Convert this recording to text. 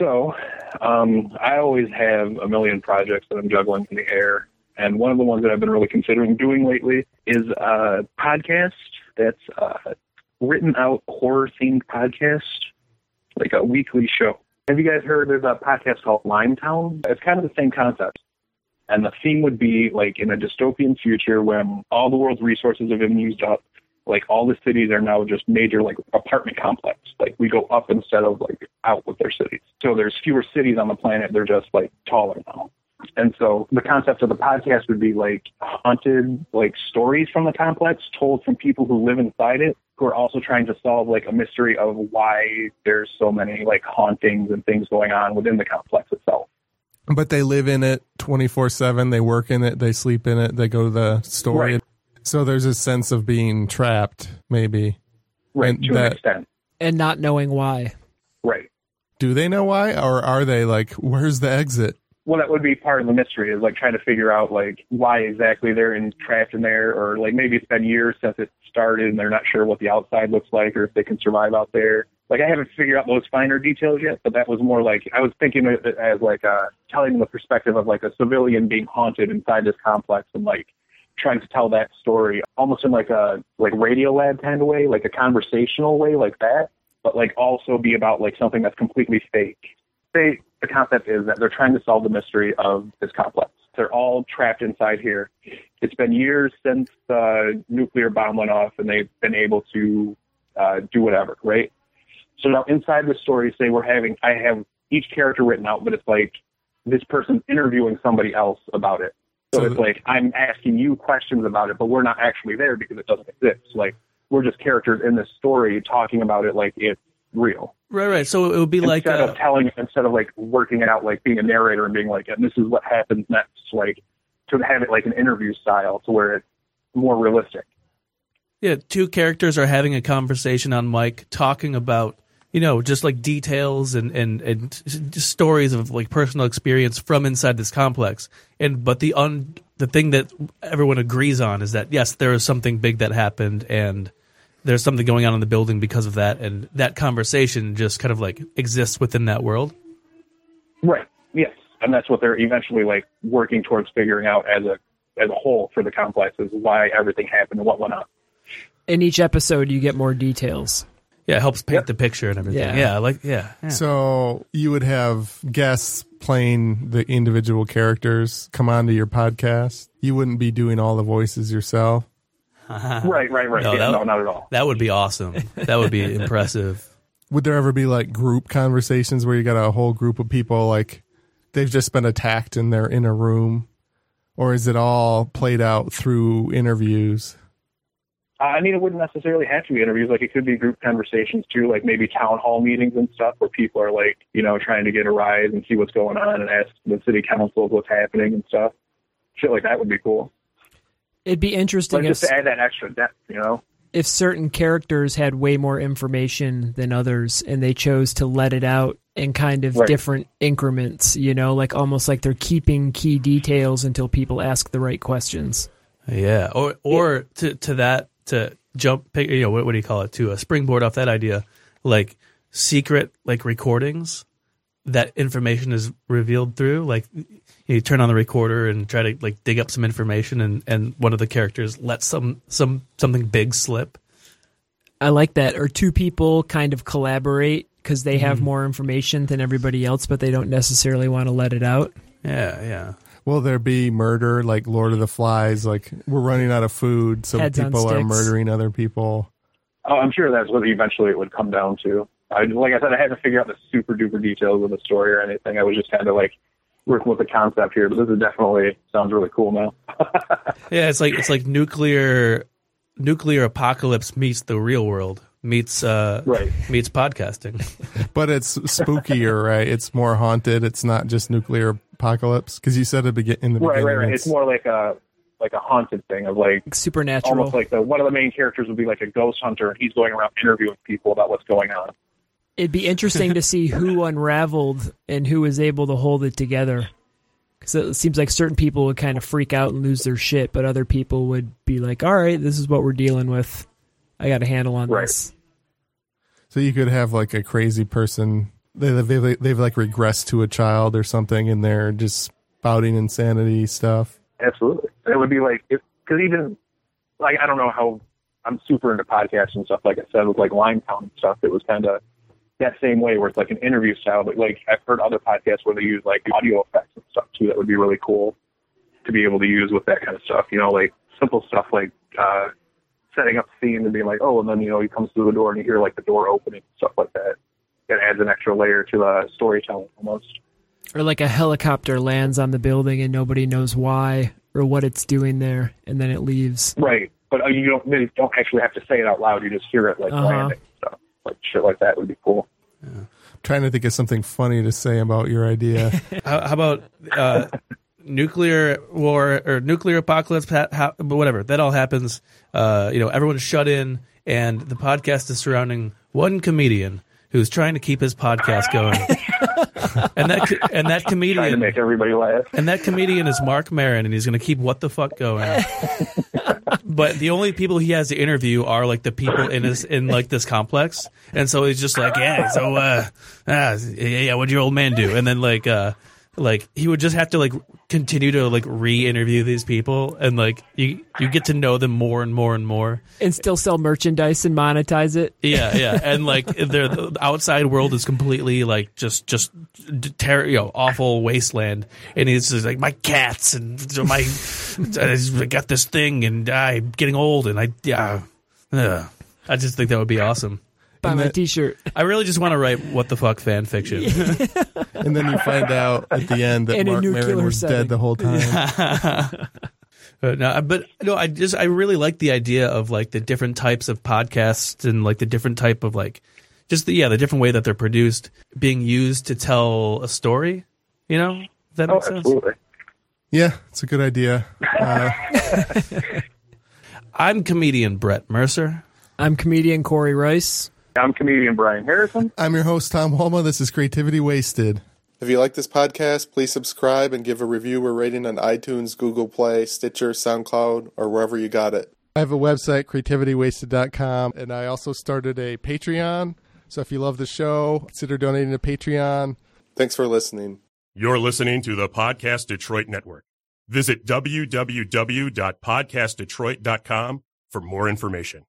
So, um, I always have a million projects that I'm juggling in the air. And one of the ones that I've been really considering doing lately is a podcast that's uh, written out horror themed podcast, like a weekly show. Have you guys heard there's a podcast called Limetown? It's kind of the same concept. And the theme would be like in a dystopian future when all the world's resources have been used up, like all the cities are now just major like apartment complex. Like we go up instead of like out with their cities. So there's fewer cities on the planet. They're just like taller now. And so the concept of the podcast would be like haunted like stories from the complex told from people who live inside it who are also trying to solve like a mystery of why there's so many like hauntings and things going on within the complex itself. But they live in it 24 7. They work in it. They sleep in it. They go to the story. Right. So there's a sense of being trapped, maybe. Right, And to that- an extent. and not knowing why. Right. Do they know why? Or are they like, where's the exit? well that would be part of the mystery is like trying to figure out like why exactly they're in, trapped in there or like maybe it's been years since it started and they're not sure what the outside looks like or if they can survive out there like i haven't figured out those finer details yet but that was more like i was thinking of it as like uh telling the perspective of like a civilian being haunted inside this complex and like trying to tell that story almost in like a like Radiolab kind of way like a conversational way like that but like also be about like something that's completely fake they the concept is that they're trying to solve the mystery of this complex. They're all trapped inside here. It's been years since the nuclear bomb went off, and they've been able to uh, do whatever, right? So now inside the story, say we're having, I have each character written out, but it's like this person's interviewing somebody else about it. So, So it's like I'm asking you questions about it, but we're not actually there because it doesn't exist. Like we're just characters in this story talking about it like it's real Right, right. So it would be like instead uh, of telling instead of like working it out like being a narrator and being like and this is what happens next like to have it like an interview style to where it's more realistic yeah, two characters are having a conversation on mic talking about you know just like details and and and just stories of like personal experience from inside this complex. And but the un the thing that everyone agrees on is that yes, there is something big that happened and there's something going on in the building because of that and that conversation just kind of like exists within that world. right yes and that's what they're eventually like working towards figuring out as a as a whole for the complex is why everything happened and what went on In each episode, you get more details. Yeah, it helps paint Yep. the picture and everything. Yeah. Yeah, like yeah. yeah. So you would have guests playing the individual characters come onto your podcast. You wouldn't be doing all the voices yourself. right right right No, yeah, that- no not at all That would be awesome. That would be impressive. Would there ever be like group conversations where you got a whole group of people like they've just been attacked and they're in a room? Or is it all played out through interviews? I mean, it wouldn't necessarily have to be interviews. Like, it could be group conversations too, like maybe town hall meetings and stuff where people are like, you know, trying to get a rise and see what's going on and ask the city council what's happening and stuff. Shit like that would be cool. It'd be interesting But if, just to add that extra depth, you know? if certain characters had way more information than others and they chose to let it out in kind of Right. different increments, you know, like almost like they're keeping key details until people ask the right questions. Yeah, or or to to that to jump, pick, you know, what, what do you call it? To a springboard off that idea, like secret like recordings that information is revealed through. Like you turn on the recorder and try to like dig up some information, and and one of the characters lets some some something big slip. I like that. Or two people kind of collaborate because they have mm. more information than everybody else, but they don't necessarily want to let it out. Yeah, yeah. Will there be murder like Lord of the Flies? Like we're running out of food, so Heads people are murdering other people. Oh, I'm sure that's what eventually it would come down to. I, like I said, I haven't figured out the super duper details of the story or anything. I was just kind of like working with the concept here, but this is definitely sounds really cool now. Yeah, it's like it's like nuclear nuclear apocalypse meets the real world meets uh Right. meets podcasting. But it's spookier, right? It's more haunted. It's not just nuclear apocalypse because you said it begin in the right, beginning. right, right. It's more like a like a haunted thing of like Like supernatural. almost like the one of the main characters would be like a ghost hunter, and he's going around interviewing people about what's going on. It'd be interesting to see who unraveled and who was able to hold it together. Because it seems like certain people would kind of freak out and lose their shit, but other people would be like, "All right, this is what we're dealing with. I got a handle on Right. this." So you could have like a crazy person they they've, they've like regressed to a child or something, and they're just spouting insanity stuff. Absolutely. It would be like, because even, like, I don't know how, I'm super into podcasts and stuff, like I said, with like Limetown and stuff. It was kind of that same way where it's like an interview style, but like I've heard other podcasts where they use like audio effects and stuff too. That would be really cool to be able to use with that kind of stuff. You know, like simple stuff like uh, setting up scene and being like, oh, and then you know he comes through the door and you hear like the door opening, and stuff like that. It adds an extra layer to the storytelling almost. Or like a helicopter lands on the building and nobody knows why or what it's doing there, and then it leaves. Right, but uh, you don't you don't actually have to say it out loud. You just hear it like Uh-huh. landing. Stuff like shit like that would be cool. trying to think of something funny to say about your idea. How, how about uh, nuclear war or nuclear apocalypse? Ha- ha- but whatever that all happens. Uh, you know, everyone's shut in, and the podcast is surrounding one comedian who's trying to keep his podcast going. and that and that comedian Trying to make everybody laugh. and that comedian is Marc Maron, and he's going to keep what the fuck going. but the only people he has to interview are like the people in his in like this complex, and so he's just like, yeah, so uh, ah, yeah, yeah, what'd your old man do? And then like uh, like he would just have to like continue to like re-interview these people, and like you you get to know them more and more and more. And still sell merchandise and monetize it. Yeah, yeah, and like the outside world is completely like just just ter- you know awful wasteland, and he's just like my cats and my I got this thing and I'm getting old and I yeah, ugh. I just think that would be awesome. Buy my that- T-shirt. I really just want to write what the fuck fan fiction. and then you find out at the end that In a Marc nuclear Maron was setting. dead the whole time. Uh, no, but no, I just I really like the idea of like the different types of podcasts and like the different type of like just the yeah the different way that they're produced being used to tell a story. You know, Does that Oh, makes sense. absolutely. Yeah, it's a good idea. Uh, I'm comedian Brett Mercer. I'm comedian Corey Rice. I'm comedian Brian Harrison. I'm your host, Tom Holma. This is Creativity Wasted. If you like this podcast, please subscribe and give a review or rating on iTunes, Google Play, Stitcher, SoundCloud, or wherever you got it. I have a website, creativitywasted.com, and I also started a Patreon. So if you love the show, consider donating to Patreon. Thanks for listening. You're listening to the Podcast Detroit Network. Visit www.podcastdetroit.com for more information.